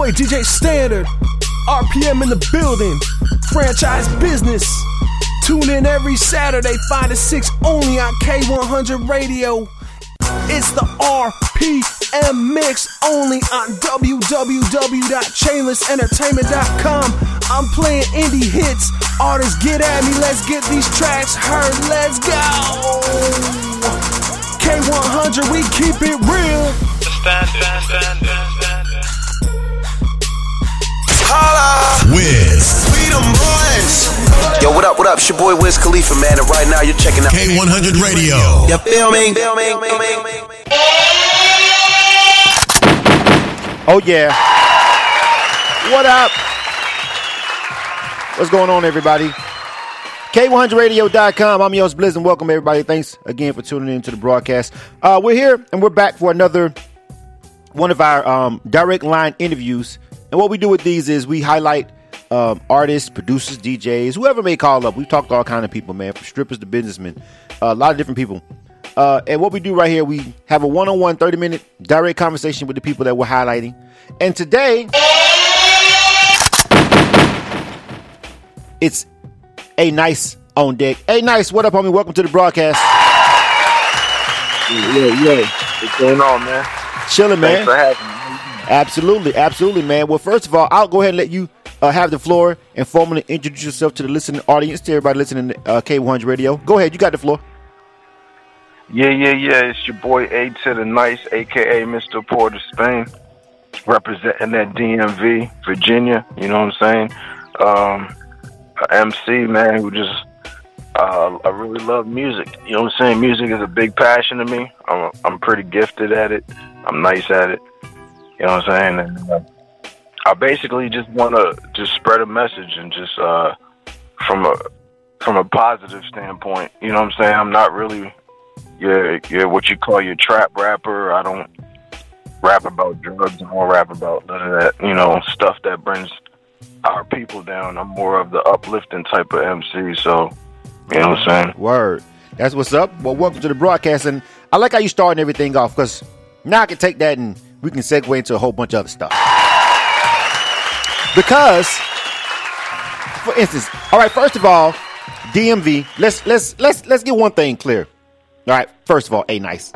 boy DJ Standard. RPM in the building. Franchise business. Tune in every Saturday, 5 to 6 only on K100 Radio. It's the RPM mix only on www.chainlessentertainment.com. I'm playing indie hits. Artists get at me. Let's get these tracks heard. Let's go. K100, we keep it real. Holla, Wiz. we them boys. Yo, what up, what up? It's your boy Wiz Khalifa, man, and right now you're checking out K100 Radio. You feel me? Oh yeah. What up? What's going on, everybody? K100radio.com. I'm Yos Blizz and welcome everybody. Thanks again for tuning in to the broadcast. Uh, we're here and we're back for another one of our um, direct line interviews. And what we do with these is we highlight um, artists, producers, DJs, whoever may call up. We've talked to all kind of people, man, from strippers to businessmen, uh, a lot of different people. Uh, and what we do right here, we have a one-on-one 30-minute direct conversation with the people that we're highlighting. And today, it's a nice on deck. Hey, nice. What up, homie? Welcome to the broadcast. Yeah, yeah. What's going on, man? Chilling, man. Thanks for having me. Absolutely, absolutely, man. Well, first of all, I'll go ahead and let you uh, have the floor and formally introduce yourself to the listening audience, to everybody listening to uh, K100 Radio. Go ahead, you got the floor. Yeah, yeah, yeah. It's your boy A to the Nice, aka Mr. Port of Spain, representing that DMV, Virginia. You know what I'm saying? Um, MC man who just uh, I really love music. You know what I'm saying? Music is a big passion to me. I'm I'm pretty gifted at it. I'm nice at it. You know what I'm saying? And, uh, I basically just want to just spread a message and just uh, from a from a positive standpoint. You know what I'm saying? I'm not really your your what you call your trap rapper. I don't rap about drugs. I don't rap about none of that. You know stuff that brings our people down. I'm more of the uplifting type of MC. So you know what I'm saying? Word. That's what's up. Well, welcome to the broadcast. And I like how you starting everything off because now I can take that and we can segue into a whole bunch of other stuff. Because, for instance, all right, first of all, DMV, let's let's let's let's get one thing clear. All right, first of all, a nice.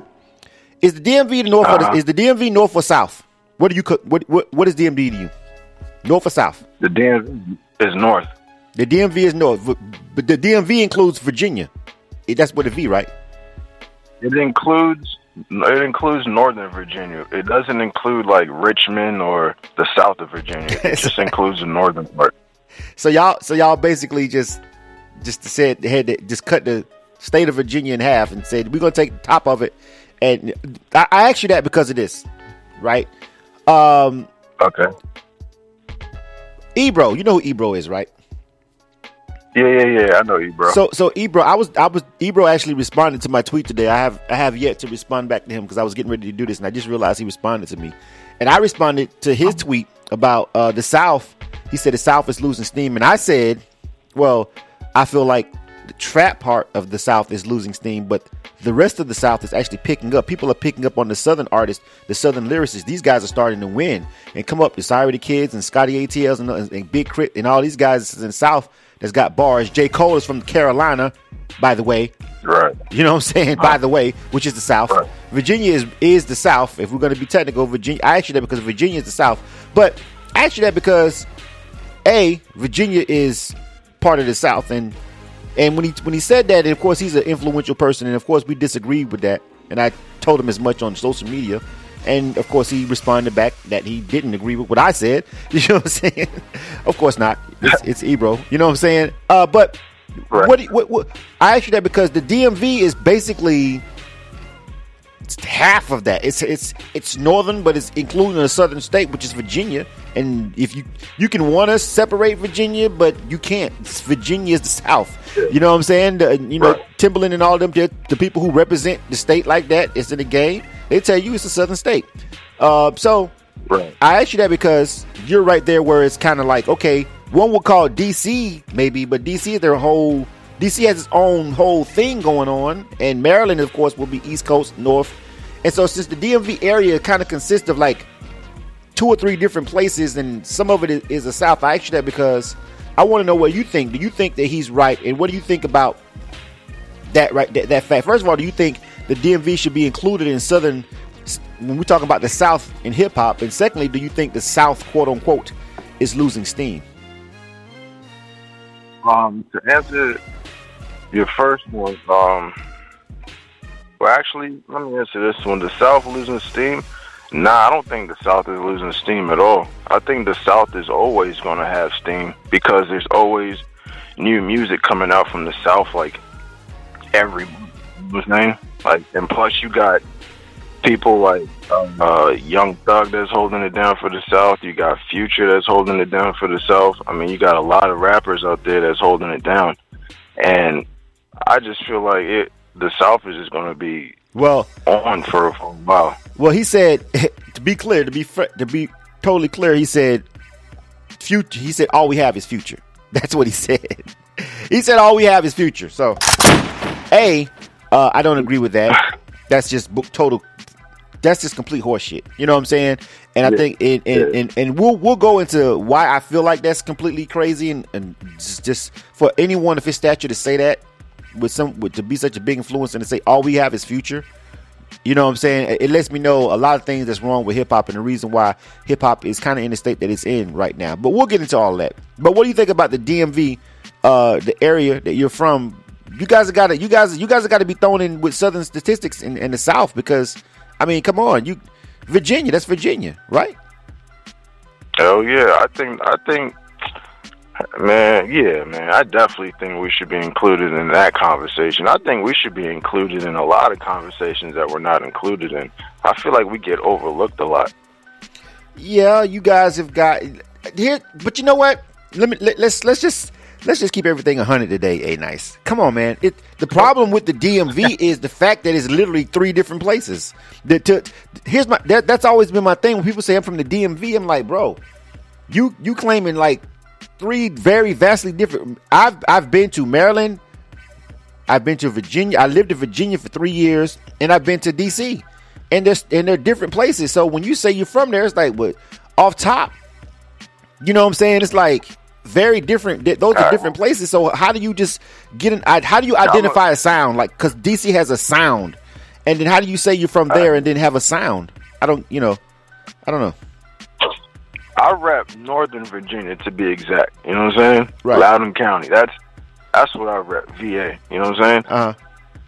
Is the DMV the north or the, Uh-huh. is the DMV north or south? What do you what what what is DMV to you? North or south? The DMV is north. The DMV is north, but- the DMV includes Virginia. That's what the V, right? It includes it includes Northern Virginia. It doesn't include like Richmond or the south of Virginia. It just includes the northern part. So y'all, so y'all basically just, just said had to just cut the state of Virginia in half and said we're gonna take the top of it. And I, I asked you that because of this, right? Um, Okay. Ebro, you know who Ebro is, right? Yeah, yeah, yeah. I know Ebro. So, so Ebro, I was, I was, Ebro actually responded to my tweet today. I have, I have yet to respond back to him because I was getting ready to do this, and I just realized he responded to me, and I responded to his tweet about uh, the South. He said the South is losing steam, and I said, well, I feel like the trap part of the South is losing steam, but the rest of the South is actually picking up. People are picking up on the Southern artists, the Southern lyricists. These guys are starting to win and come up. The Sorry the Kids and Scotty ATLs and, and Big K.R.I.T. and all these guys in the South that's got bars. J. Cole is from Carolina, by the way. right. You know what I'm saying? By the way, which is the South. Right. Virginia is is the South. If we're going to be technical, Virginia. I asked you that because Virginia is the South. But I asked you that because a Virginia is part of the South, and and when he when he said that, and of course he's an influential person, and of course we disagreed with that, and I told him as much on social media. And of course, he responded back that he didn't agree with what I said. You know what I'm saying? of course not. It's, it's Ebro. You know what I'm saying? Uh, but what, what, what? I asked you that because the DMV is basically half of that. It's it's it's northern, but it's including a southern state, which is Virginia. And if you you can want to separate Virginia, but you can't. It's Virginia is the South. You know what I'm saying? The- you know, Right. Timbaland and all them, the people who represent the state like that is in the game. They tell you it's a southern state. Uh, so Right. I asked you that because you're right there where it's kind of like, okay, one would call DC maybe, but DC is their whole DC has its own whole thing going on, and Maryland, of course, will be East Coast, North, and so since the DMV area kind of consists of like two or three different places, and some of it is, the South. I asked you that because I want to know what you think. Do you think that he's right, and what do you think about that? Right, that, that fact. First of all, do you think the DMV should be included in Southern when we talk about the South in hip hop? And secondly, do you think the South, quote unquote, is losing steam? Um, to answer your first one, um, well, actually, let me answer this one. The South losing steam? Nah, I don't think the South is losing steam at all. I think the South is always going to have steam because there's always new music coming out from the South, like every was name. Like, and plus you got people like uh, Young Thug that's holding it down for the South. You got Future that's holding it down for the South. I mean, you got a lot of rappers out there that's holding it down, and I just feel like it. The South is just going to be well on for, for a while. Well, he said to be clear, to be fr- to be totally clear, he said future. He said all we have is future. That's what he said. He said all we have is future. So, a, uh, I don't agree with that. That's just book total. That's just complete horseshit. You know what I'm saying? And I Yeah. think, and, and, and, and we'll we'll go into why I feel like that's completely crazy, and, and just, just for anyone of his stature to say that with some with, to be such a big influence and to say all we have is future. You know what I'm saying? It- lets me know a lot of things that's wrong with hip hop and the reason why hip hop is kind of in the state that it's in right now. But we'll get into all that. But what do you think about the DMV, uh, the area that you're from? You guys have got to you guys you guys have got to be thrown in with Southern statistics in, in the South because I mean, come on, you Virginia, that's Virginia, right? Oh yeah, I think I think man, yeah, man. I definitely think we should be included in that conversation. I think we should be included in a lot of conversations that we're not included in. I feel like we get overlooked a lot. Yeah, you guys have got here, but you know what? Let me let, let's let's just let's just keep everything hundred today. A nice, come on, man. It the problem with the DMV is the fact that it's literally three different places. That to, here's my that, that's always been my thing when people say I'm from the DMV. I'm like, bro, you you claiming like three very vastly different. I've I've been to Maryland, I've been to Virginia. I lived in Virginia for three years, and I've been to DC, and there's and they're different places. So when you say you're from there, it's like what off top. You know what I'm saying? It's like very different. th- Those are different places. So how do you just get an? I- How do you identify a sound? Like because DC has a sound, and then how do you say you're from there and then have a sound? I don't. You know, I don't know. I rep Northern Virginia to be exact. You know what I'm saying? Right. Loudoun County. That's that's what I rep. VA. You know what I'm saying? Uh huh.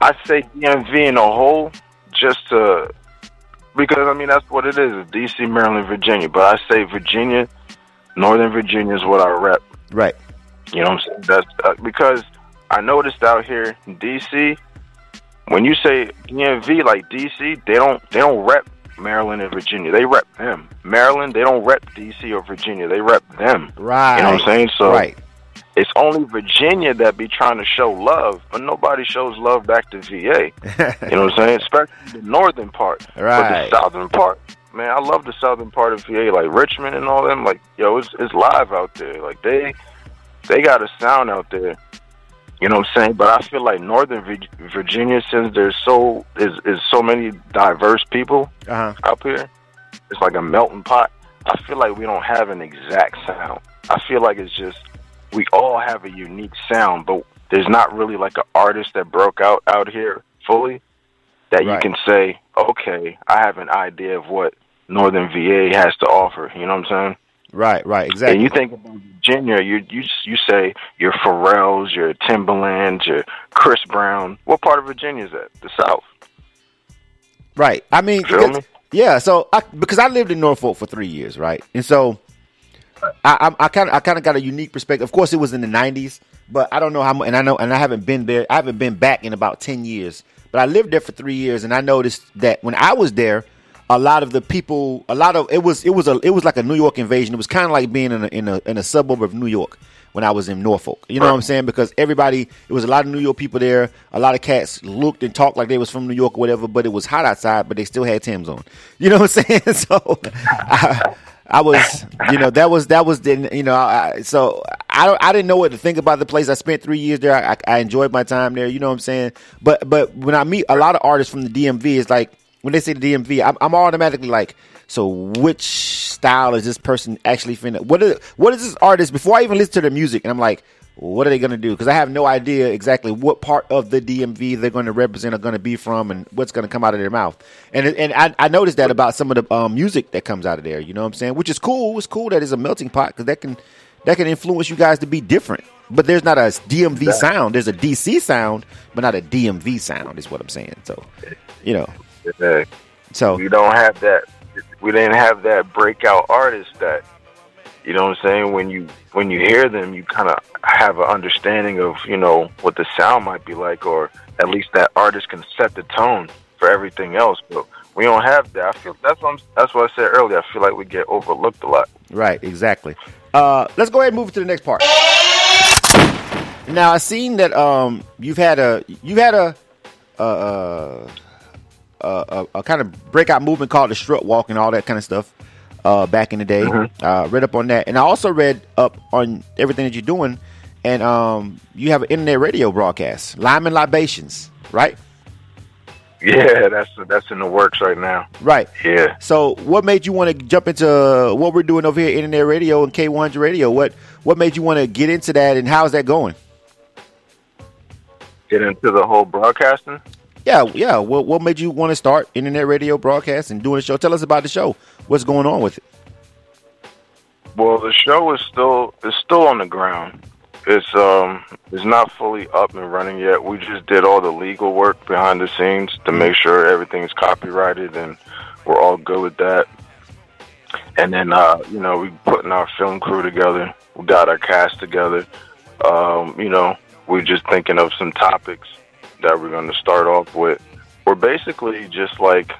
I say DMV in a whole just to because I mean that's what it is. DC, Maryland, Virginia. But I say Virginia, Northern Virginia is what I rep. Right. You know what I'm saying? That's uh, because I noticed out here in DC, when you say DMV like DC, they don't they don't rep Maryland and Virginia. They rep them. Maryland, they don't rep DC or Virginia. They rep them. Right. You know what I'm saying? So right. it's only Virginia that be trying to show love, but nobody shows love back to VA. You know what I'm saying? Especially the northern part. Right. But the southern part, man, I love the southern part of VA, like Richmond and all them. Like, yo, it's it's live out there. Like they they got a sound out there. You know what I'm saying? But I feel like Northern Virginia, since there's so is is so many diverse people Uh huh. up here, it's like a melting pot. I feel like we don't have an exact sound. I feel like it's just we all have a unique sound, but there's not really like an artist that broke out out here fully that Right. you can say, okay, I have an idea of what Northern VA has to offer. You know what I'm saying? Right. Right. Exactly. And you think about Virginia, you you you say your Pharrell's, your Timbalands, your Chris Brown. What part of Virginia is that? The South. Right. I mean, because- me? yeah. So I, because I lived in Norfolk for three years, right, and so I I kind of I kind of got a unique perspective. Of course, it was in the '90s, but I don't know how much. And I know, and I haven't been there. I haven't been back in about ten years. But I lived there for three years, and I noticed that when I was there, a lot of the people, a lot of it was it was a it was like a New York invasion. It was kind of like being in a, in a in a suburb of New York when I was in Norfolk. You know what I'm saying? Because everybody, it was a lot of New York people there. A lot of cats looked and talked like they was from New York or whatever, but it was hot outside, but they still had Tim's on. You know what I'm saying? So I, I was, you know, that was that was the, you know, I, so I don't, I didn't know what to think about the place. I spent three years there. I, I enjoyed my time there. You know what I'm saying? But but when I meet a lot of artists from the DMV, it's like when they say the DMV, I'm, I'm automatically like, so which style is this person actually finna? What is what is this artist? Before I even listen to their music, and I'm like, what are they gonna do? Because I have no idea exactly what part of the DMV they're going to represent or going to be from, and what's going to come out of their mouth. And and I, I noticed that about some of the um, music that comes out of there. You know what I'm saying? Which is cool. It's cool that it's a melting pot because that can that can influence you guys to be different. But there's not a DMV sound. There's a DC sound, but not a DMV sound. Is what I'm saying. So, you know. Yeah. So We don't have that. We didn't have that breakout artist that you know what I'm saying. When you when you hear them, you kind of have an understanding of you know what the sound might be like, or at least that artist can set the tone for everything else. But we don't have that. I feel that's what I'm, that's what I said earlier. I feel like we get overlooked a lot. Right, exactly. Uh, let's go ahead and move to the next part. Now I seen that um you've had a you've had a a, a, a, kind of breakout movement called the strut walk and all that kind of stuff uh, back in the day. Uh, read up on that, and I also read up on everything that you're doing. And um, you have an internet radio broadcast, Lime and Libations, right? Yeah, that's that's in the works right now. Right. Yeah. So, what made you want to jump into what we're doing over here, internet radio and K100 radio? What what made you want to get into that, and how's that going? Get into the whole broadcasting. Yeah, yeah. What what made you want to start internet radio broadcast and doing a show? Tell us about the show. What's going on with it? Well, the show is still is still on the ground. It's um it's not fully up and running yet. We just did all the legal work behind the scenes to make sure everything's copyrighted and we're all good with that. And then uh, you know, we putting our film crew together. We got our cast together. Um, you know, we're just thinking of some topics that we're going to start off with. We're basically just like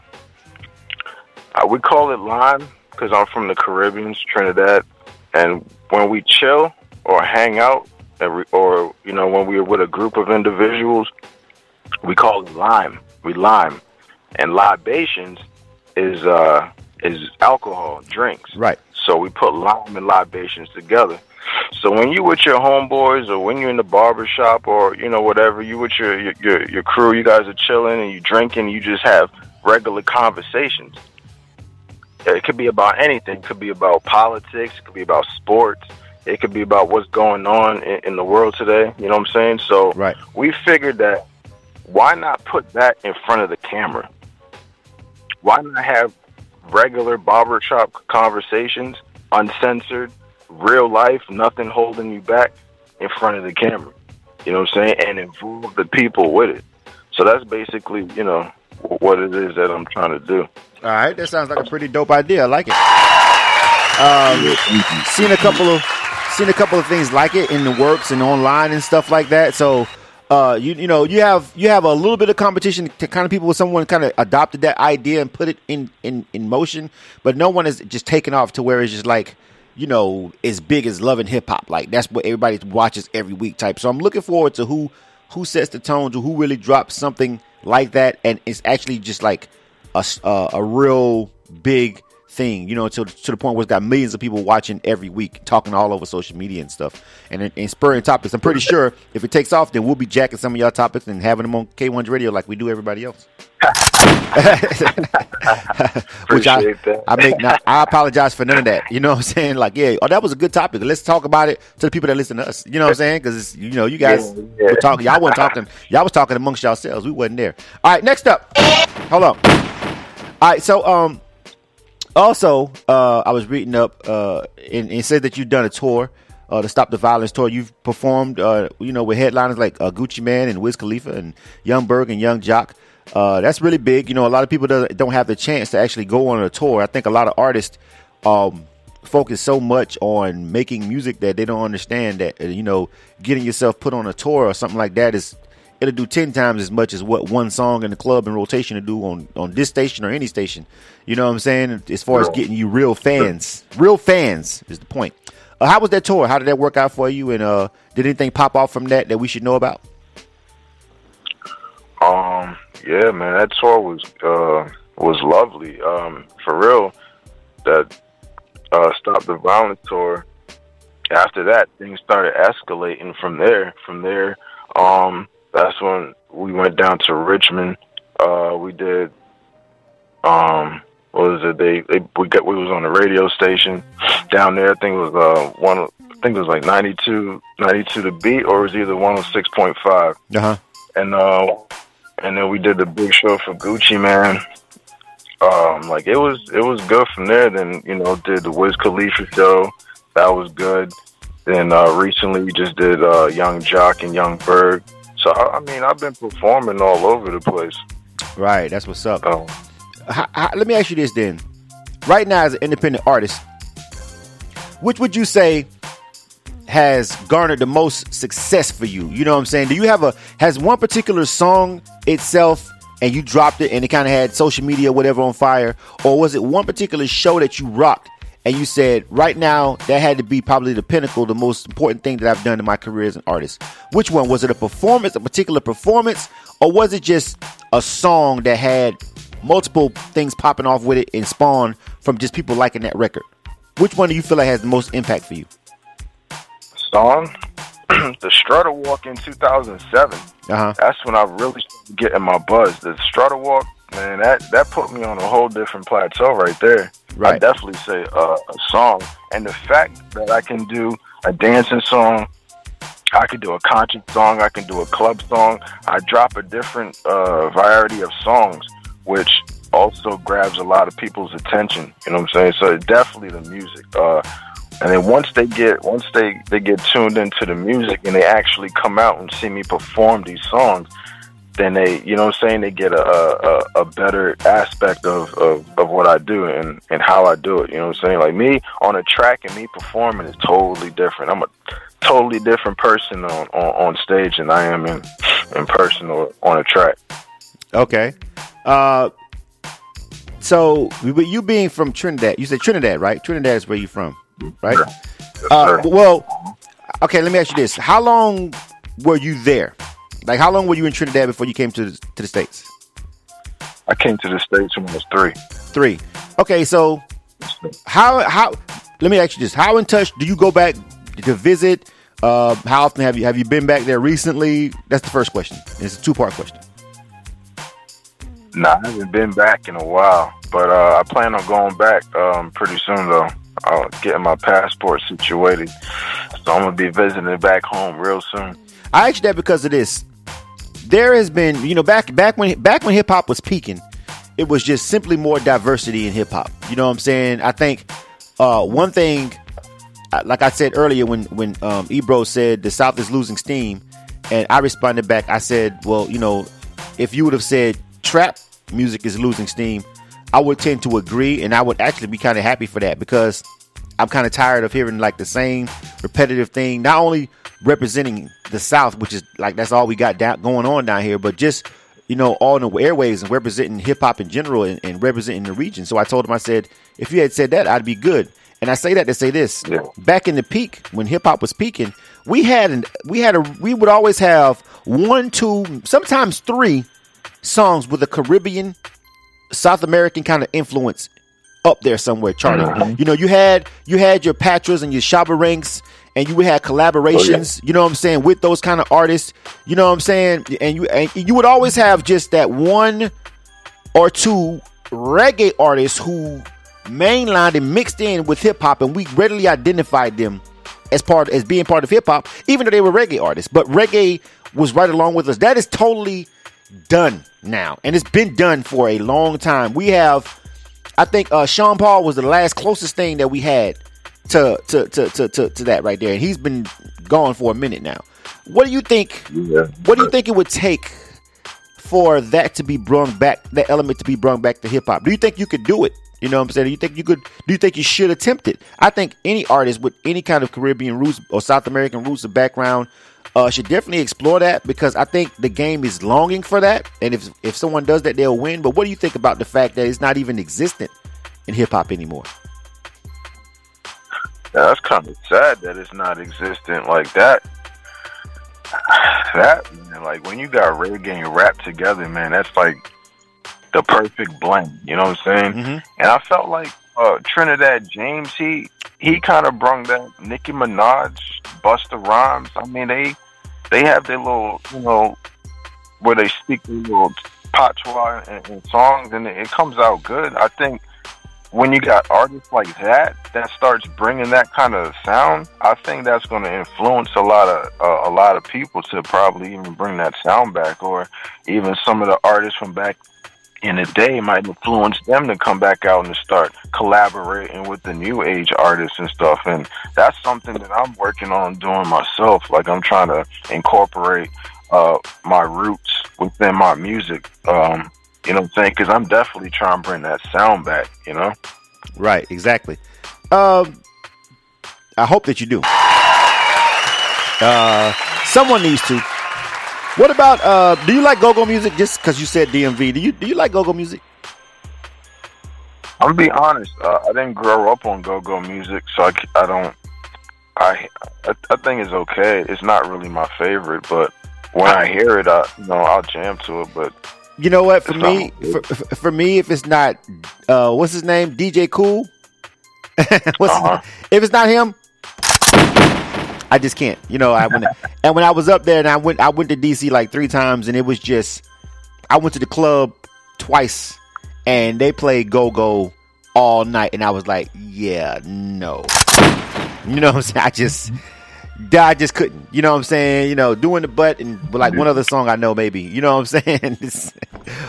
uh, we call it lime because I'm from the Caribbean, Trinidad, and when we chill or hang out, we- or you know when we're with a group of individuals, we call it lime. We lime, and libations is uh is alcohol drinks. Right. So we put lime and libations together. So when you with your homeboys or when you're in the barber shop or you know whatever, you with your your your, your crew, you guys are chilling and you drinking, you just have regular conversations. It could be about anything. It could be about politics. It could be about sports. It could be about what's going on in, in the world today. You know what I'm saying? So Right. we figured that why not put that in front of the camera? Why not have regular barbershop conversations, uncensored, real life, nothing holding you back in front of the camera? You know what I'm saying? And involve the people with it. So that's basically, you know, what it is that I'm trying to do. All right, that sounds like a pretty dope idea. I like it. Um, seen a couple of seen a couple of things like it in the works and online and stuff like that. So, uh, you you know you have you have a little bit of competition to kind of people with someone kind of adopted that idea and put it in in in motion, but no one is just taken off to where it's just like you know as big as loving hip hop. Like that's what everybody watches every week type. So I'm looking forward to who who sets the tone to who really drops something like that and it's actually just like a, uh, a real big thing, you know, to, to the point where it's got millions of people watching every week, talking all over social media and stuff, and, and spurring topics. I'm pretty sure if it takes off, then we'll be jacking some of y'all topics and having them on K1's radio like we do everybody else. Which I, that. I make not, I apologize for none of that. You know what I'm saying? Like, yeah, oh, that was a good topic. Let's talk about it to the people that listen to us. You know what I'm saying? Because you know, you guys Yeah, yeah. were talking. Y'all weren't talking. Y'all was talking amongst yourselves. We wasn't there. All right, next up. Hold on. All right, so um, also uh, I was reading up uh, and it said that you've done a tour. Uh, the Stop the Violence tour. You've performed, uh, you know, with headliners like uh, Gucci Mane and Wiz Khalifa and Yung Berg and Yung Joc. Uh, that's really big. You know, a lot of people don't have the chance to actually go on a tour. I think a lot of artists um, focus so much on making music that they don't understand that uh, you know getting yourself put on a tour or something like that is it'll do 10 times as much as what one song in the club in rotation to do on on this station or any station. You know what i'm saying? As far as getting you real fans. Real fans is the point. Uh, how was that tour? How did that work out for you? And uh did anything pop off from that that we should know about? Um, yeah, man, that tour was uh was lovely. Um, for real, that uh Stop the Violence tour. After that, things started escalating from there. From there, um, that's when we went down to Richmond. Uh, we did Um, what was it? They they we got we was on the radio station down there. I think it was uh one. I think it was like 92, 92 to beat, or it was either one hundred six point five. Uh huh. And uh, and then we did the big show for Gucci Mane. Um, like it was it was good from there. Then you know did the Wiz Khalifa show. That was good. Then uh, recently we just did uh, Yung Joc and Yung Berg. So I, I mean I've been performing all over the place. Right. That's what's up. Um, How- how- let me ask you this then. Right now, as an independent artist, which would you say has garnered the most success for you? You know what I'm saying? Do you have a has one particular song itself and you dropped it and it kind of had social media whatever on fire, or was it one particular show that you rocked and you said right now that had to be probably the pinnacle, the most important thing that I've done in my career as an artist? Which one was it? A performance, a particular performance, or was it just a song that had multiple things popping off with it and spawn from just people liking that record? Which one do you feel like has the most impact for you? the Strutter Walk in 2007. Uh huh. That's when I really getting my buzz. The Strutter Walk, man, that that put me on a whole different plateau right there. I definitely say uh, a song, and the fact that I can do a dancing song. I can do a conscious song. I can do a club song. I drop a different uh, variety of songs, which also grabs a lot of people's attention. You know what I'm saying? So definitely the music. Uh, and then once they get once they they get tuned into the music and they actually come out and see me perform these songs, then they you know I'm saying they get a a, a better aspect of, of, of what I do and, and how I do it. You know what I'm saying? Like me on a track and me performing is totally different. I'm a totally different person on, on, on stage than I am in in person or on a track. Okay. Uh, so you being from Trinidad, you said Trinidad, right? Trinidad is where you from, right? Yes, Uh, well, okay. Let me ask you this: How long were you there? Like, how long were you in Trinidad before you came to the, to the states? I came to the States when I was three. Three. Okay, so how how? Let me ask you this: How in touch do you go back to visit? Uh, how often have you have you been back there recently? That's the first question. It's a two part question. Nah, I haven't been back in a while, but uh, I plan on going back um, pretty soon though. I'll getting my passport situated, so I'm gonna be visiting back home real soon. I asked that because of this. There has been, you know, back back when back when hip hop was peaking, it was just simply more diversity in hip hop. You know what I'm saying? I think uh, one thing, uh, like I said earlier, when when um, Ebro said the South is losing steam, and I responded back, I said, well, you know, if you would have said trap music is losing steam, I would tend to agree, and I would actually be kind of happy for that because I'm kind of tired of hearing like the same repetitive thing. Not only representing the South, which is like that's all we got down, going on down here, but just you know all in the airways and representing hip hop in general and, and representing the region. So I told him, I said, if you had said that, I'd be good. And I say that to say this: Yeah. back in the peak when hip hop was peaking, we had an, we had a we would always have one, two, sometimes three songs with a Caribbean, South American kind of influence up there somewhere charting. Mm-hmm. You know, you had you had your Patras and your Shabba Ranks, and you had collaborations. Oh, you know what I'm saying with those kind of artists. You know what I'm saying, and you and you would always have just that one or two reggae artists who mainlined and mixed in with hip hop, and we readily identified them as part as being part of hip hop, even though they were reggae artists. But reggae was right along with us. That is totally done now, and it's been done for a long time. We have, I think, uh, Sean Paul was the last closest thing that we had to to to to to, to that right there, and he's been gone for a minute now. What do you think? Yeah. What do you think it would take for that to be brung back, that element to be brung back to hip hop? Do you think you could do it? You know what I'm saying? Do you think you could? Do you think you should attempt it? I think any artist with any kind of Caribbean roots or South American roots or background uh, should definitely explore that because I think the game is longing for that. And if if someone does that, they'll win. But what do you think about the fact that it's not even existent in hip hop anymore? Yeah, that's kind of sad that it's not existent like that. That man, like when you got reggae and rap together, man, that's like the perfect blend. You know what I'm saying? Mhm. And I felt like uh, Trinidad James, he he kind of brung that Nicki Minaj, Busta Rhymes. I mean, they they have their little, you know, where they speak their little patois and, and songs, and it, it comes out good. I think when you got artists like that that starts bringing that kind of sound, I think that's going to influence a lot of uh, a lot of people to probably even bring that sound back, or even some of the artists from back in a day might influence them to come back out and start collaborating with the new age artists and stuff. And that's something that I'm working on doing myself. Like I'm trying to incorporate uh, my roots within my music. Um, you know what I'm saying? Because I'm definitely trying to bring that sound back. You know? Right. Exactly. Um, I hope that you do. Uh, someone needs to. What about? Uh, do you like go-go music? Just because you said DMV, do you do you like go-go music? I'm gonna be honest. Uh, I didn't grow up on go-go music, so I don't. I, I I think it's okay. It's not really my favorite, but when I hear it, I you know I'll jam to it. But You know what? For me, for, for me, if it's not, uh, what's his name? DJ Kool. what's Uh-huh. if it's not him, I just can't. You know, I went and when I was up there and I went, I went to DC like three times, and it was just, I went to the club twice, and they played go go all night, and I was like, yeah, no. You know what I'm saying? I just. I just couldn't. You know what I'm saying? You know, doing the butt and like one other song I know maybe. You know what I'm saying?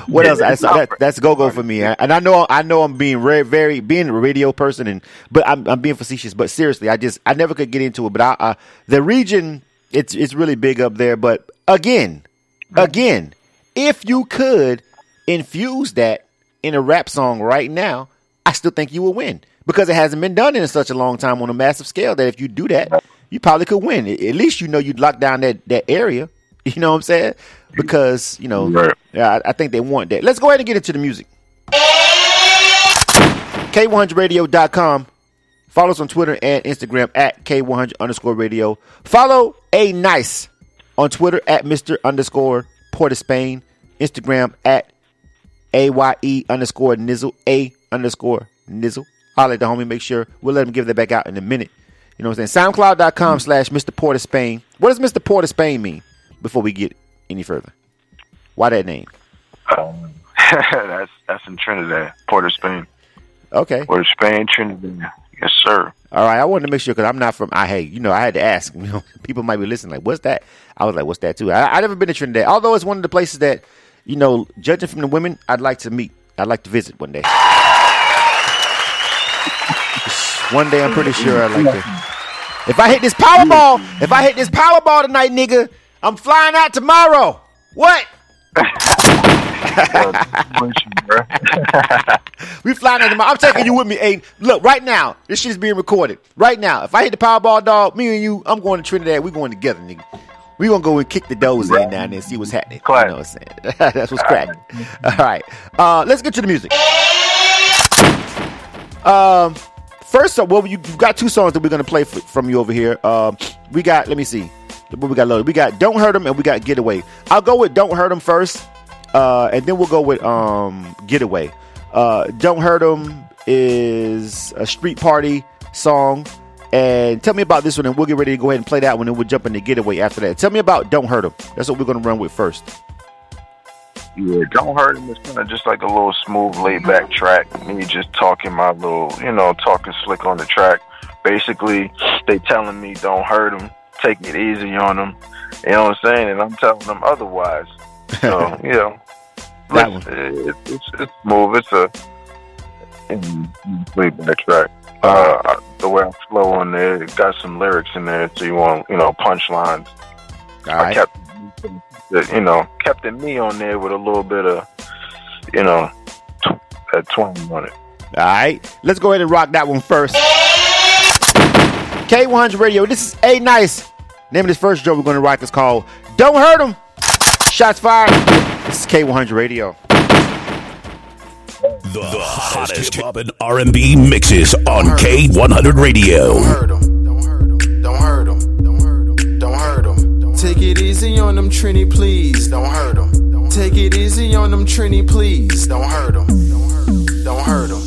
What else? So that, that's go go for me. And I know I know I'm being very very being a radio person and but I'm I'm being facetious. But seriously, I just I never could get into it. But I, I the region it's it's really big up there. But again, again, if you could infuse that in a rap song right now, I still think you will win because it hasn't been done in such a long time on a massive scale that if you do that, you probably could win. At least you know you'd lock down that, that area. You know what I'm saying? Because, you know, Right. yeah, I, I think they want that. Let's go ahead and get into the music. K100radio.com. Follow us on Twitter and Instagram at K100 underscore radio. Follow A Nice on Twitter at Mr. underscore Port of Spain. Instagram at AYE underscore Nizzle. A underscore Nizzle. Holler at the homie. Make sure we'll let him give that back out in a minute. You know what I'm saying? SoundCloud.com slash Mr. Port of Spain. What does Mr. Port of Spain mean before we get any further? Why that name? um, that's that's in Trinidad, Port of Spain, Okay. Port of Spain, Trinidad. Yes, sir. All right, I wanted to make sure because I'm not from. I hey, you know, I had to ask. You know, people might be listening. Like, what's that? I was like, what's that too? I, I never been to Trinidad, although it's one of the places that, you know, judging from the women, I'd like to meet. I'd like to visit one day. One day, I'm pretty sure I'd like to. If I hit this Powerball, if I hit this Powerball tonight, nigga, I'm flying out tomorrow. What? We flying out tomorrow. I'm taking you with me. Hey, look, right now, this shit is being recorded. Right now, if I hit the Powerball, dog, me and you, I'm going to Trinidad. We going together, nigga. We gonna go and kick the doors in down there and see what's happening. You know what I'm saying? That's what's cracking. All right, uh, let's get to the music. Um, first up, well, you, you've got two songs that we're gonna play f- from you over here. Um, we got, let me see, what we got loaded. We got "Don't Hurt 'Em" and we got "Getaway." I'll go with "Don't Hurt 'Em" first, uh, and then we'll go with um, "Getaway." Uh, "Don't Hurt 'Em" is a street party song. And tell me about this one, and we'll get ready to go ahead and play that one, and we'll jump into getaway after that. Tell me about "Don't Hurt 'Em." That's what we're gonna run with first. Yeah, don't hurt him. It's kind of just like a little smooth, laid back track. Me just talking my little, you know, talking slick on the track. Basically, they telling me don't hurt him, take it easy on them. You know what I'm saying? And I'm telling them otherwise. So, you know, That listen, it, it's it's smooth. It's a laid back track. Uh, the way I flow on there, it got some lyrics in there, so you want, you know, punchlines. All I right. Kept, you know, kept me on there with a little bit of, you know, tw- that twang on it. All right, let's go ahead and rock that one first. K100 Radio. This is A Nice. Name of this first joke we're going to rock is called "Don't Hurt 'Em." Shots fired. This is K100 Radio. The, hottest hip hop and R&B mixes on K100 Radio. Take it easy on them Trini, please. Don't hurt 'em. Take it easy on them Trini, please. Don't hurt 'em. Don't hurt them.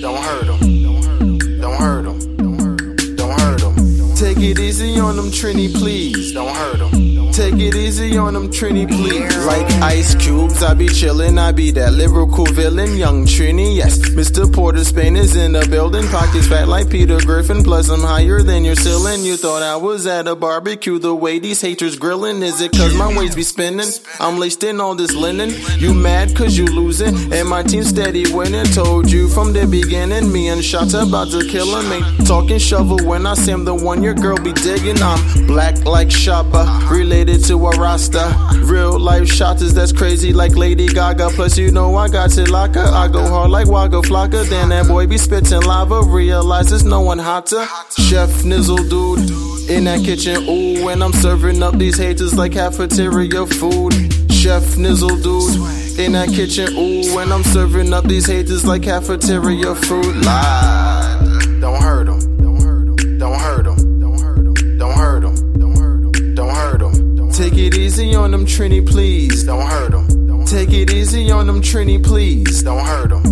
Don't hurt 'em. Don't hurt 'em. Don't hurt 'em. Don't hurt 'em. Don't hurt 'em. Take it easy on them Trini, please. Don't hurt 'em. Take it easy on them, Trini, please. Like ice cubes, I be chillin', I be that lyrical cool villain, young Trini. Yes, Mr. Port of Spain is in the building. Pockets fat like Peter Griffin, plus I'm higher than your ceiling. You thought I was at a barbecue, the way these haters grillin'. Is it cause my waist be spinning? I'm laced in all this linen. You mad cause you losing, and my team steady winning. Told you from the beginning, me and shots about to kill him. Ain't talking shovel when I say I'm the one your girl be digging. I'm black like Shabba, related to a Rasta. Real life shotters that's crazy like Lady Gaga. Plus, you know I got Tilaka. I go hard like Waka Flocka. Then that boy be spitting lava. Realizes no one hotter. Chef Nizzle dude in that kitchen. Ooh, and I'm serving up these haters like cafeteria food. Chef Nizzle dude in that kitchen. Ooh, when I'm serving up these haters like cafeteria food. Live. Take it easy on them, Trini, please. Don't hurt 'em. Take it easy on them, Trini, please. Don't hurt 'em.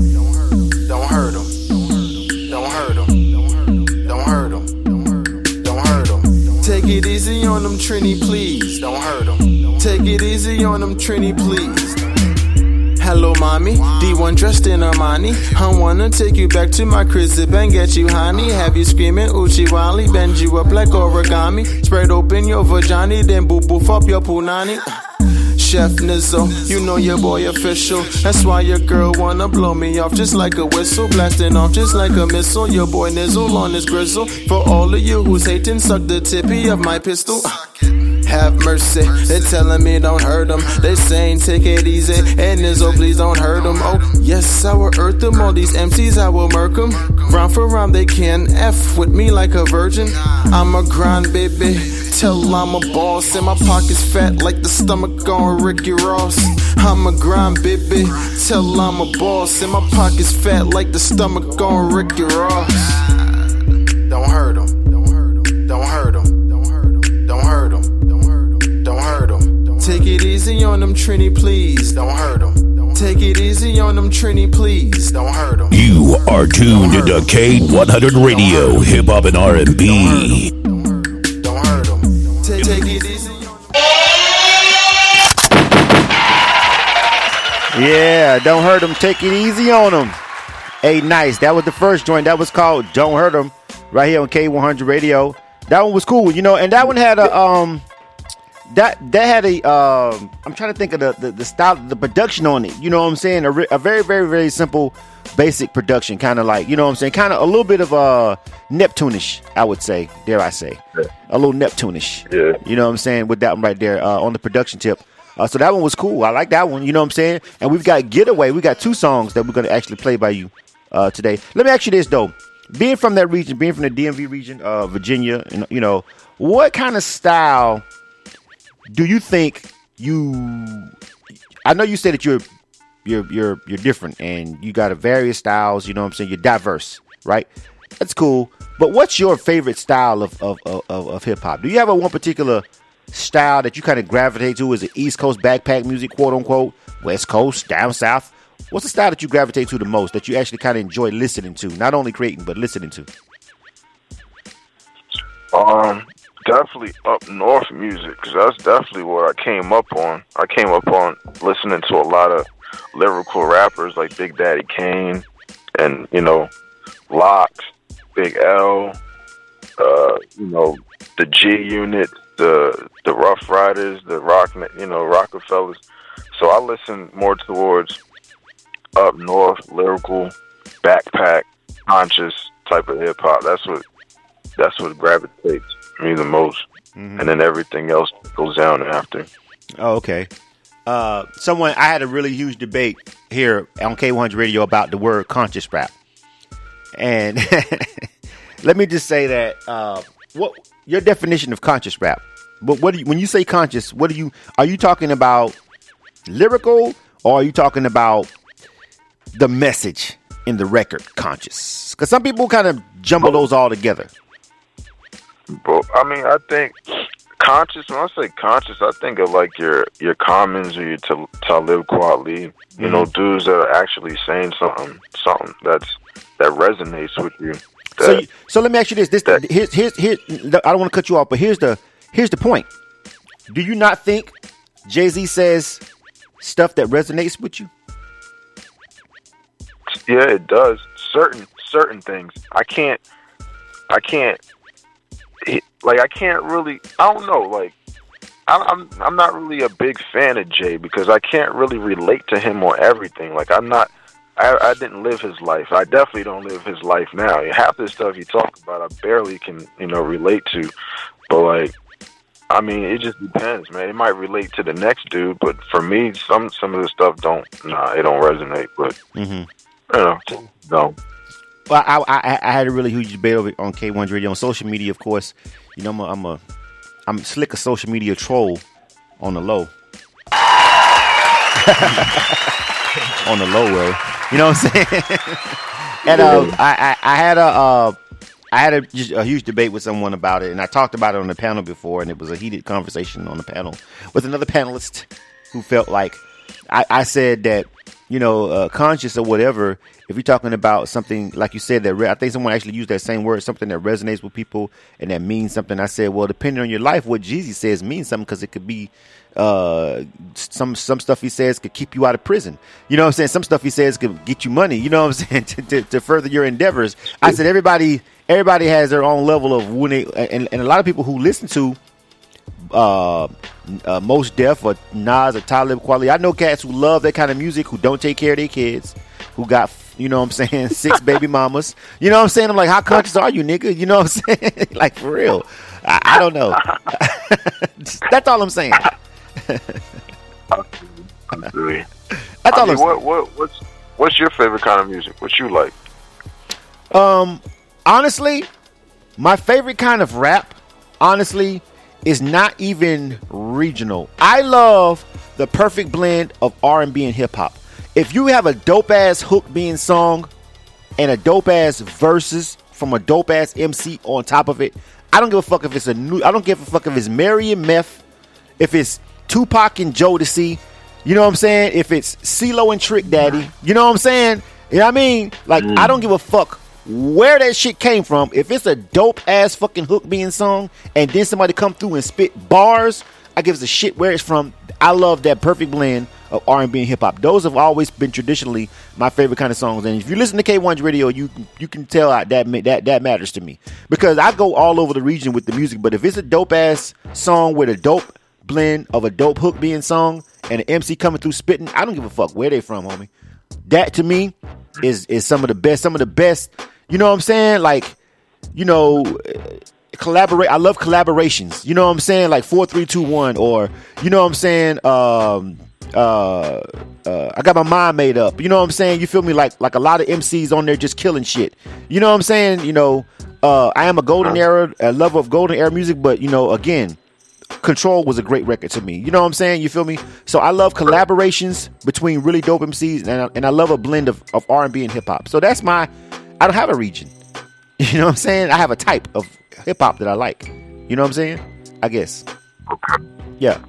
Don't hurt 'em. Don't hurt 'em. Don't hurt 'em. Don't hurt 'em. Don't hurt 'em. Take it easy on them, Trini, please. Don't hurt 'em. Take it easy on them, Trini, please. Hello, mommy. D1 dressed in Armani. I wanna take you back to my crib and get you honey. Have you screaming Uchi Wally? Bend you up like origami. Spread open your vagina, then boof boof up your punani. Chef Nizzo, you know your boy official. That's why your girl wanna blow me off just like a whistle, blasting off just like a missile. Your boy Nizzle on his grizzle. For all of you who's hating, suck the tippy of my pistol. Have mercy, they telling me don't hurt them. They saying take it easy, and Nizzo please don't hurt them. Oh yes, I will earth them. All these MCs I will murk them. Round for round they can F with me like a virgin. I'm a grind baby. Till I'm a boss and my pockets fat like the stomach on Ricky Ross. I'm a grind baby. Till I'm a boss and my pockets fat like the stomach on Ricky Ross. Don't hurt 'em. Trini, please. Don't hurt 'em. Take it easy on them, Trini, please. Don't hurt 'em. You are tuned into K100 Radio, Hip Hop and R&B. Don't hurt 'em. Take, take it easy. Yeah, don't hurt them. Take it easy on them. Hey, nice. That was the first joint. That was called "Don't Hurt Them" right here on K100 Radio. That one was cool, you know, and that one had a um, that that had a um, I'm trying to think of the the, the style, the production on it. You know what I'm saying? A, re- a very very very simple, basic production, kind of like you know what I'm saying, kind of a little bit of uh Neptunish, I would say. Dare I say, a little Neptunish. Yeah. You know what I'm saying with that one right there uh, on the production tip. Uh, so that one was cool. I like that one. You know what I'm saying? And we've got Getaway. We got two songs that we're going to actually play by you uh, today. Let me ask you this though: being from that region, being from the DMV region, uh, Virginia, and you know, what kind of style do you think you? I know you said that you're you're you're you're different and you got a various styles. You know what I'm saying? You're diverse, right? That's cool. But what's your favorite style of of of, of, of hip hop? Do you have a one particular style that you kind of gravitate to? Is it East Coast backpack music, quote unquote, West Coast, down south? What's the style that you gravitate to the most that you actually kind of enjoy listening to? Not only creating, but listening to. Um, definitely up north music because that's definitely what I came up on. I came up on listening to a lot of lyrical rappers like Big Daddy Kane and you know LOX, Big L, uh, you know the G Unit, the the Ruff Ryders, the Rock, you know Rockefellers. So I listen more towards up north lyrical, backpack, conscious type of hip hop. That's what that's what gravitates me the most, and then everything else goes down after. Oh, okay. Uh, someone I had a really huge debate here on K100 Radio about the word conscious rap, and let me just say that uh, what your definition of conscious rap. But what do you, when you say conscious? What do you are you talking about? Lyrical, or are you talking about the message in the record? Conscious, because some people kind of jumble those all together. But I mean, I think conscious. When I say conscious, I think of like your your Commons or your Tal- Talib Kweli. You know, mm. dudes that are actually saying something, something that's that resonates with you. So, you- so let me ask you this: this that- here's here's here. I don't want to cut you off, but here's the here's the point. do you not think Jay Z says stuff that resonates with you? Yeah, it does. Certain certain things. I can't. I can't. It, like I can't really. I don't know. Like I'm. I'm. I'm not really a big fan of Jay because I can't really relate to him on everything. Like I'm not. I, I didn't live his life. I definitely don't live his life now. Half the stuff he talks about, I barely can, you know, relate to. But like, I mean, it just depends, man. It might relate to the next dude, but for me, some some of the stuff don't. Nah, it don't resonate. But Mm-hmm. you know, no. Well, I, I I had a really huge debate over on K1's radio on social media. Of course, you know I'm a I'm a I'm slick a social media troll on the low. on the low way, you know what I'm saying? and uh, I, I I had a uh, I had a, a huge debate with someone about it, and I talked about it on the panel before, and it was a heated conversation on the panel with another panelist who felt like I, I said that you know uh, conscious or whatever. If you're talking about something like you said that re- I think someone actually used that same word, something that resonates with people and that means something. I said, well, depending on your life, what Jeezy says means something because it could be uh some some stuff he says could keep you out of prison you know what i'm saying some stuff he says could get you money you know what i'm saying to, to, to further your endeavors i said everybody everybody has their own level of when they and, and a lot of people who listen to uh, uh Mos Def or Nas or Talib Kweli. I know cats who love that kind of music who don't take care of their kids, who got you know what I'm saying, six baby mamas. You know what I'm saying? I'm like, how conscious are you, nigga? You know what I'm saying? like for real. I, I don't know. That's all I'm saying. That's I all mean, I'm saying. what what what's what's your favorite kind of music? What you like? Um, honestly, my favorite kind of rap, honestly, is not even regional. I love the perfect blend of R and B and hip hop. If you have a dope ass hook being sung and a dope ass verses from a dope ass MC on top of it, I don't give a fuck if it's a new. I don't give a fuck if it's Mary and Meth, if it's Tupac and Jodeci. You know what I'm saying? If it's CeeLo and Trick Daddy, you know what I'm saying? You know what I mean? Like I mm. don't give a fuck where that shit came from. If it's a dope ass fucking hook being sung, and then somebody come through and spit bars, I give a shit where it's from. I love that perfect blend of R&B and hip hop. Those have always been traditionally my favorite kind of songs. And if you listen to K1's radio, you you can tell that that that matters to me because I go all over the region with the music. But if it's a dope ass song with a dope blend of a dope hook being sung and an MC coming through spitting, I don't give a fuck where they from, homie. That to me is is some of the best. Some of the best. You know what I'm saying? Like, you know, collaborate. I love collaborations. You know what I'm saying? Like four, three, two, one, or you know what I'm saying? Um, uh, uh, I got my mind made up. You know what I'm saying? You feel me? Like like a lot of MCs on there just killing shit. You know what I'm saying? You know, uh, I am a golden era, a lover of golden era music, but you know, again, Control was a great record to me. You know what I'm saying? You feel me? So I love collaborations between really dope MCs, and I, and I love a blend of, of R&B and hip hop. So that's my. I don't have a region. You know what I'm saying? I have a type of hip hop that I like. You know what I'm saying? I guess. Okay. Yeah.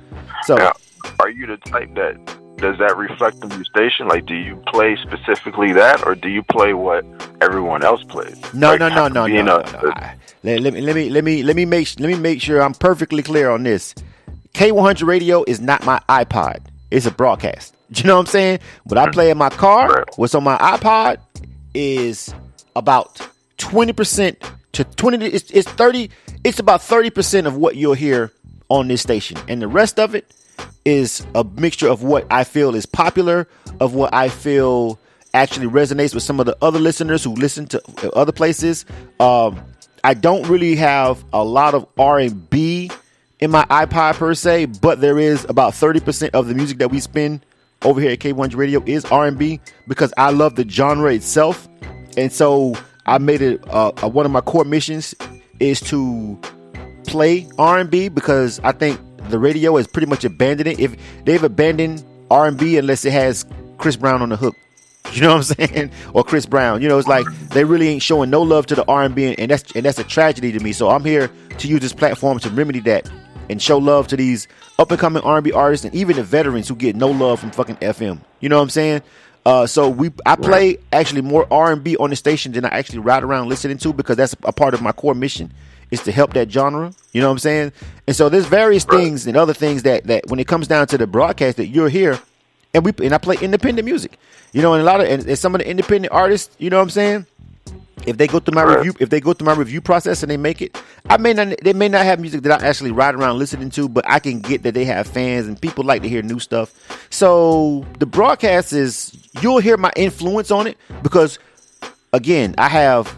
So Now, are you the type that does that reflect on your station? Like, do you play specifically that, or do you play what everyone else plays? No, Like, no, no, no, no, no, a- no. I- Let, let me let me let me let me make let me make sure I'm perfectly clear on this. K100 radio is not my iPod. It's a broadcast. You know what I'm saying? What I mm-hmm. play in my car, what's on my iPod, is about 20% to 20. It's, it's 30. It's about 30% of what you'll hear on this station, and the rest of it is a mixture of what I feel is popular, of what I feel actually resonates with some of the other listeners who listen to other places. Um, I don't really have a lot of R and B in my iPod per se, but there is about thirty percent of the music that we spin over here at K1 Radio is R and B because I love the genre itself, and so I made it uh, uh, one of my core missions is to play R&B because I think the radio is pretty much abandoned it. If they've abandoned R&B unless it has Chris Brown on the hook. You know what I'm saying? Or Chris Brown. You know, it's like they really ain't showing no love to the R&B and that's and that's a tragedy to me. So I'm here to use this platform to remedy that and show love to these up and coming R&B artists and even the veterans who get no love from fucking FM. You know what I'm saying? Uh, so we I play actually more R&B on the station than I actually ride around listening to because that's a part of my core mission is to help that genre. You know what I'm saying? And so there's various things and other things that that when it comes down to the broadcast that you're here, and we and I play independent music. You know, and a lot of and, and some of the independent artists. You know what I'm saying? If they go through my Right. review, if they go through my review process and they make it, I may not. They may not have music that I actually ride around listening to, but I can get that they have fans and people like to hear new stuff. So the broadcast is you'll hear my influence on it because, again, I have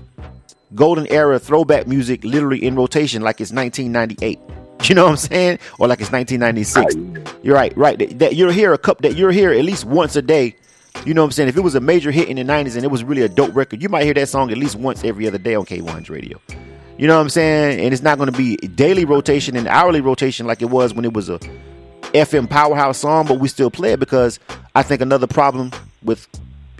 golden era throwback music literally in rotation like it's 1998. You know what I'm saying? Or like it's 1996. You're right, right. That, that you're here a cup that you're here at least once a day. You know what I'm saying? If it was a major hit in the 90s and it was really a dope record, you might hear that song at least once every other day on K1's radio. You know what I'm saying? And it's not going to be daily rotation and hourly rotation like it was when it was a FM powerhouse song, but we still play it because I think another problem with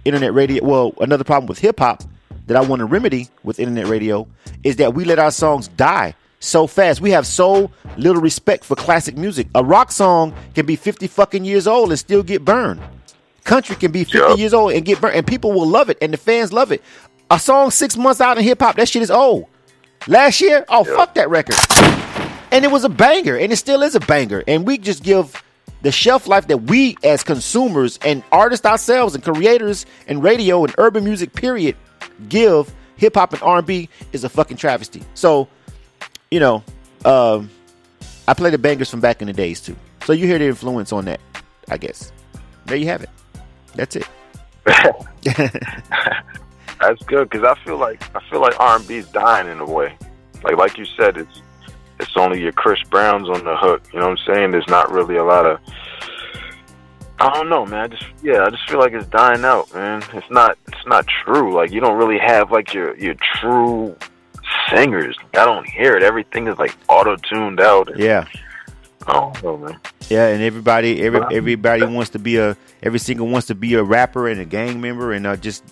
internet radio, well, another problem with hip hop that I want to remedy with internet radio is that we let our songs die so fast. We have so little respect for classic music. A rock song can be 50 fucking years old and still get burned. Country can be 50 Yup. years old and get burnt, and people will love it, and the fans love it. A song six months out in hip hop, that shit is old. Last year, oh, fuck that record. And it was a banger and it still is a banger. And we just give the shelf life that we as consumers and artists ourselves and creators and radio and urban music period give. Hip-hop and r&b is a fucking travesty. So you know um, i play the bangers from back in the days too. So you hear the influence on that i guess. There you have it that's it That's good because I feel like I feel like R and B is dying in a way. Like like you said, it's it's only your Chris Browns on the hook. You know what I'm saying? There's not really a lot of I don't know, man. I just yeah, I just feel like it's dying out, man. It's not it's not true. Like you don't really have like your your true singers. I don't hear it. Everything is like auto tuned out. Yeah Man. Yeah, and everybody, every everybody wants to be a every single wants to be a rapper and a gang member and uh, just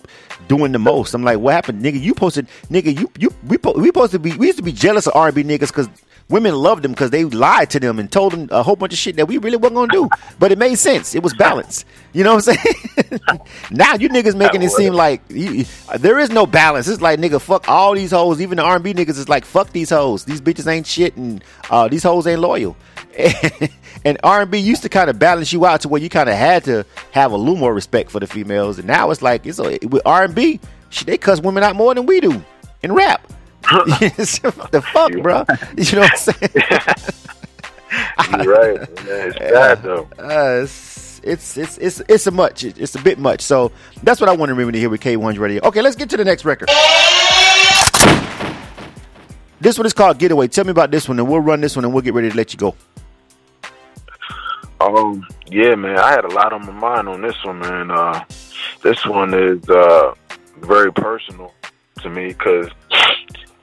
doing the most. I'm like, what happened, nigga? You posted, nigga. You you we po- we supposed to be we used to be jealous of R&B niggas because women loved them because they lied to them and told them a whole bunch of shit that we really weren't gonna do. But it made sense. It was balance. You know what I'm saying? now you niggas making it seem like you, there is no balance. It's like nigga, fuck all these hoes. Even the R&B niggas is like fuck these hoes. These bitches ain't shit and uh, these hoes ain't loyal. and R&B used to kind of balance you out to where you kind of had to have a little more respect for the females. And now it's like it's a, with R&B, they cuss women out more than we do in rap. the fuck, bro? You know what I'm saying? You're right. Man. It's bad though. Uh, it's, it's it's it's it's a much. It's a bit much. So that's what I want to remember to hear with K1's Radio. Okay, let's get to the next record. This one is called Getaway. Tell me about this one, and we'll run this one, and we'll get ready to let you go. Um, yeah, man, I had a lot on my mind on this one, man. Uh, this one is uh, very personal to me because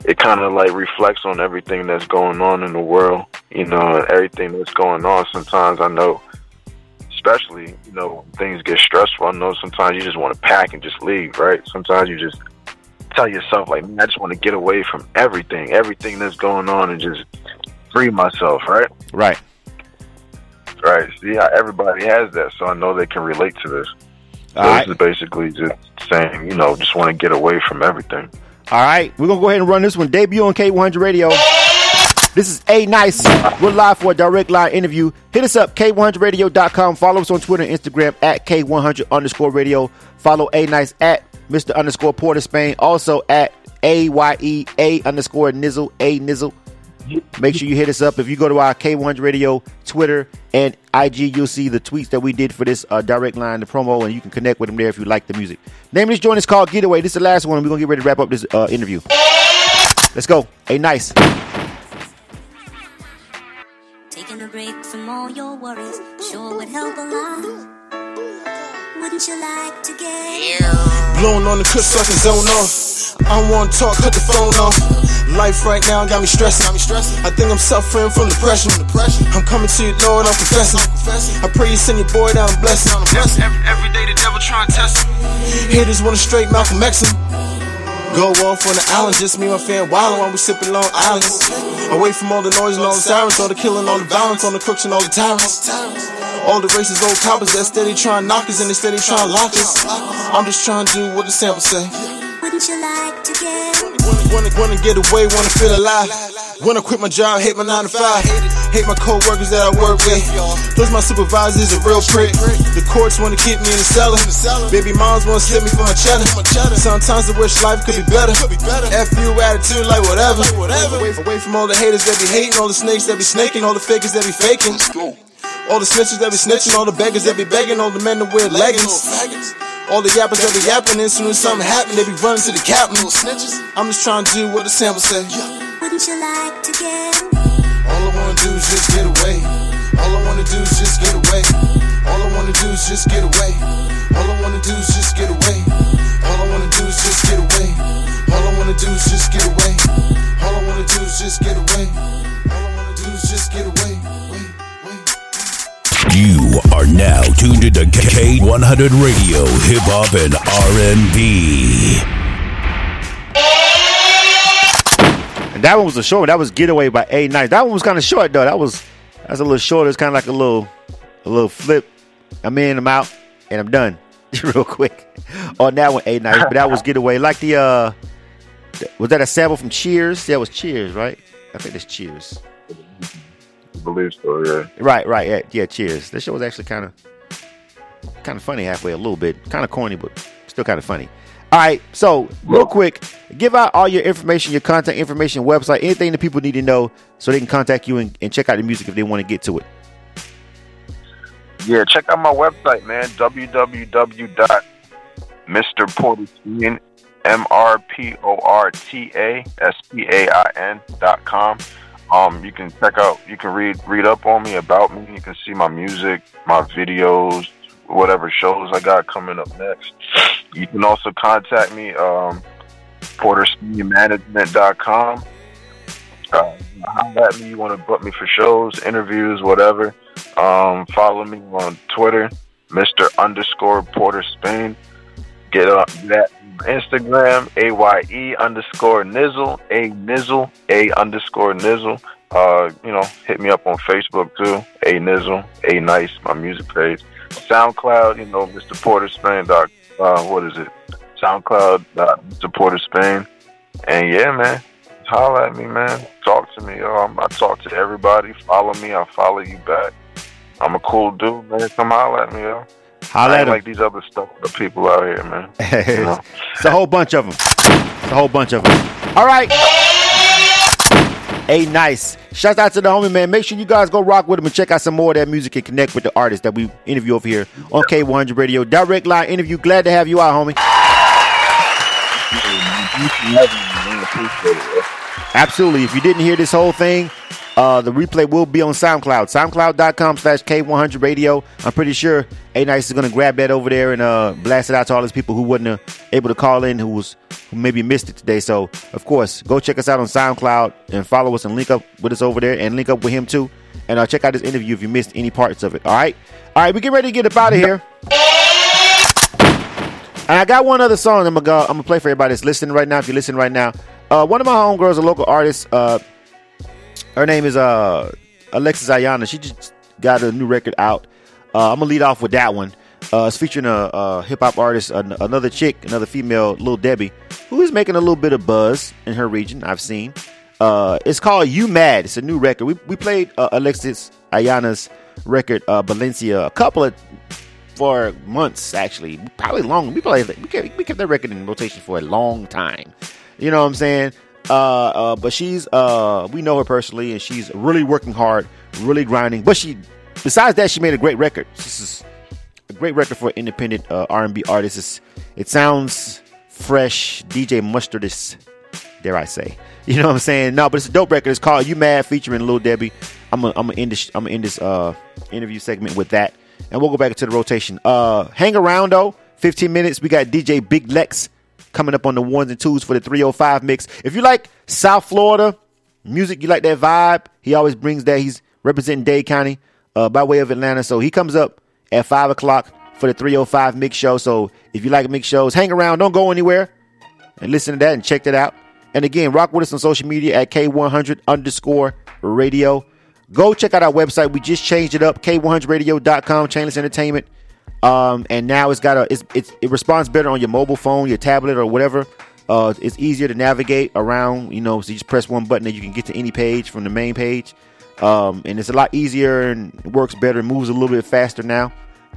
it kind of like reflects on everything that's going on in the world, you know, and everything that's going on. Sometimes I know, especially, you know, when things get stressful, I know sometimes you just want to pack and just leave, right? Sometimes you just tell yourself, like, man, I just want to get away from everything, everything that's going on and just free myself, right? Right. Right. See, how everybody has that, so I know they can relate to this. So right. this is basically just saying, you know, just want to get away from everything. All right, we're gonna go ahead and run this one. Debut on K100 Radio. This is A Nice. We're live for a direct line interview. Hit us up, K100radio.com. Follow us on Twitter and Instagram at K100 underscore radio. Follow A Nice at Mr. underscore Portaspain. Also at A Y E A underscore Nizzle, A Nizzle. Make sure you hit us up. If you go to our K100 Radio Twitter and IG, you'll see the tweets that we did for this uh, direct line, the promo, and you can connect with them there if you like the music. Name of this joint is called Getaway. This is the last one. We're going to get ready to wrap up this uh, interview. Let's go. Hey, nice. Taking a break from all your worries sure would help a lot. Wouldn't you like to get Blowing on the kush so I can zone off. I don't wanna talk, cut the phone off. Life right now got me stressing. I think I'm suffering from depression. Depression. I'm coming to you, Lord, I'm confessing. I pray you send your boy down and bless him. Every, every day the devil trying to test me. Haters wanna straight Malcolm X him. Go off on the island, just me and my fan wildin' while we sippin' Long Islands. Away from all the noise and all the sirens, all the killing, all the violence, all the crooks and all the tyrants. All the racist old coppers that steady tryin' knock us and they steady tryin' lock us. I'm just tryin' to do what the sample say. Wouldn't Wouldn't you like to get? Wanna, wanna, wanna get away, wanna feel alive. Wanna quit my job, hate my 9 to 5. Hate my co workers that I work with. Plus, my supervisor's a real prick. The courts wanna keep me in the cellar. Baby moms wanna slip me for my cheddar. Sometimes I wish life could be better. F you attitude, like whatever. Away, away from all the haters that be hating, all the snakes that be snaking, all the fakers that be faking. All the snitches that be snitching, all the beggars that be begging, all the men that wear leggings. All the yappers that be yapping, and soon as something happen, they be running to the captain. I'm just trying to do what the sample say. Wouldn't you like to get? All I wanna do is just get away. All I wanna do is just get away. All I wanna do is just get away. All I wanna do is just get away. All I wanna do is just get away. All I wanna do is just get away. All I wanna do is just get away. All I wanna do is just get away. You are now tuned into K100 Radio, Hip Hop and R&B. And that one was a short one. That was Getaway by A Nice. That one was kind of short though. That was that's a little shorter. It's kind of like a little a little flip. I'm in, I'm out, and I'm done. Real quick. On that one, A Nice. But that was Getaway. Like the uh was that a sample from Cheers? That was Cheers, right? I think it's Cheers. Believe so, yeah. Right, right, yeah, yeah. Cheers. This show was actually kind of, kind of funny halfway, a little bit, kind of corny, but still kind of funny. All right, so real quick, give out all your information, your contact information, website, anything that people need to know, so they can contact you and, and check out the music if they want to get to it. Yeah, check out my website, man. www.mrportaspain, M R P O R T A S P A I N dot com. Um, you can check out, you can read read up on me about me. You can see my music, my videos, whatever shows I got coming up next. You can also contact me, um, portersmanagement.com. Uh, at me. You want to book me for shows, interviews, whatever. Um, follow me on Twitter, Mr. underscore Portaspain. Get up that Instagram, A Y E underscore Nizzle, A Nizzle, A underscore Nizzle. Uh, you know, hit me up on Facebook too, A Nizzle, A Nice, my music page. SoundCloud, you know, Mr. Portaspain. Dot, uh, what is it? SoundCloud, dot Mr. Portaspain. And yeah, man, holler at me, man. Talk to me. Um, I talk to everybody. Follow me. I'll follow you back. I'm a cool dude, man. Come holler at me, yo. Holla I at like these other stuff, the people out here, man. You know? it's a whole bunch of them. It's a whole bunch of them. All right. A nice. Shout out to the homie, man. Make sure you guys go rock with him and check out some more of that music and connect with the artists that we interview over here on K100 Radio. Direct line interview. Glad to have you out, homie. Absolutely. If you didn't hear this whole thing, uh, the replay will be on SoundCloud. SoundCloud.com slash K100 Radio. I'm pretty sure A Nice is going to grab that over there and uh, blast it out to all those people who wasn't uh, able to call in, who was who maybe missed it today. So, of course, go check us out on SoundCloud and follow us and link up with us over there and link up with him too. And uh, check out this interview if you missed any parts of it. All right? All right, we get ready to get up out of here. And I got one other song I'm gonna go, I'm gonna play for everybody that's listening right now. If you're listening right now, uh, one of my homegirls, a local artist, uh, her name is uh, Alexis Ayana. She just got a new record out. Uh, I'm gonna lead off with that one. Uh, it's featuring a, a hip hop artist, an- another chick, another female, Lil Debbie, who is making a little bit of buzz in her region. I've seen. Uh, it's called "You Mad." It's a new record. We we played uh, Alexis Ayana's record, uh, Valencia, a couple of for months actually, probably long. We played we kept, we kept that record in rotation for a long time. You know what I'm saying? Uh, uh, but she's uh, we know her personally, and she's really working hard, really grinding. But she, besides that, she made a great record. This is a great record for independent uh, R&B artists. It's, it sounds fresh, DJ Mustardist, dare I say? You know what I'm saying? No, but it's a dope record. It's called "You Mad" featuring Lil Debbie. I'm gonna I'm gonna end this I'm gonna end this uh interview segment with that, and we'll go back into the rotation. Uh, hang around though. 15 minutes. We got DJ Big Lex coming up on the ones and twos for the 305 mix. If you like South Florida music, you like that vibe. He always brings that. He's representing Dade County uh, by way of Atlanta, so he comes up at five o'clock for the 305 mix show. So if you like mix shows, hang around. Don't go anywhere and listen to that and check that out. And again, rock with us on social media at K100 underscore radio. Go check out our website. We just changed it up, K100radio.com, Chainless Entertainment. Um, and now it's got a, it's, it's, it responds better on your mobile phone, your tablet, or whatever. Uh, it's easier to navigate around. You know, so you just press one button and you can get to any page from the main page. Um, and it's a lot easier and works better, and moves a little bit faster now.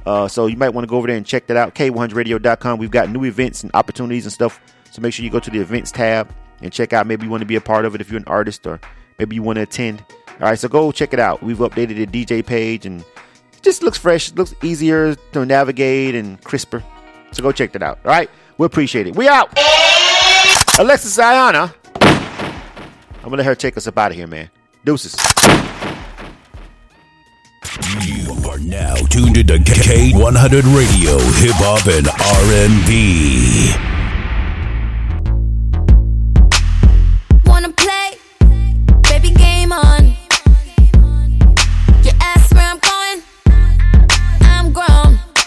Uh, so you might want to go over there and check that out. K100radio.com. We've got new events and opportunities and stuff. So make sure you go to the events tab and check out. Maybe you want to be a part of it if you're an artist or maybe you want to attend. All right, so go check it out. We've updated the DJ page and just looks fresh, looks easier to navigate and crisper. So go check that out. All right, we appreciate it. We out. Alexis Ayana. I'm gonna let her take us up out of here, man. Deuces. You are now tuned into K100 Radio, Hip Hop and R&B.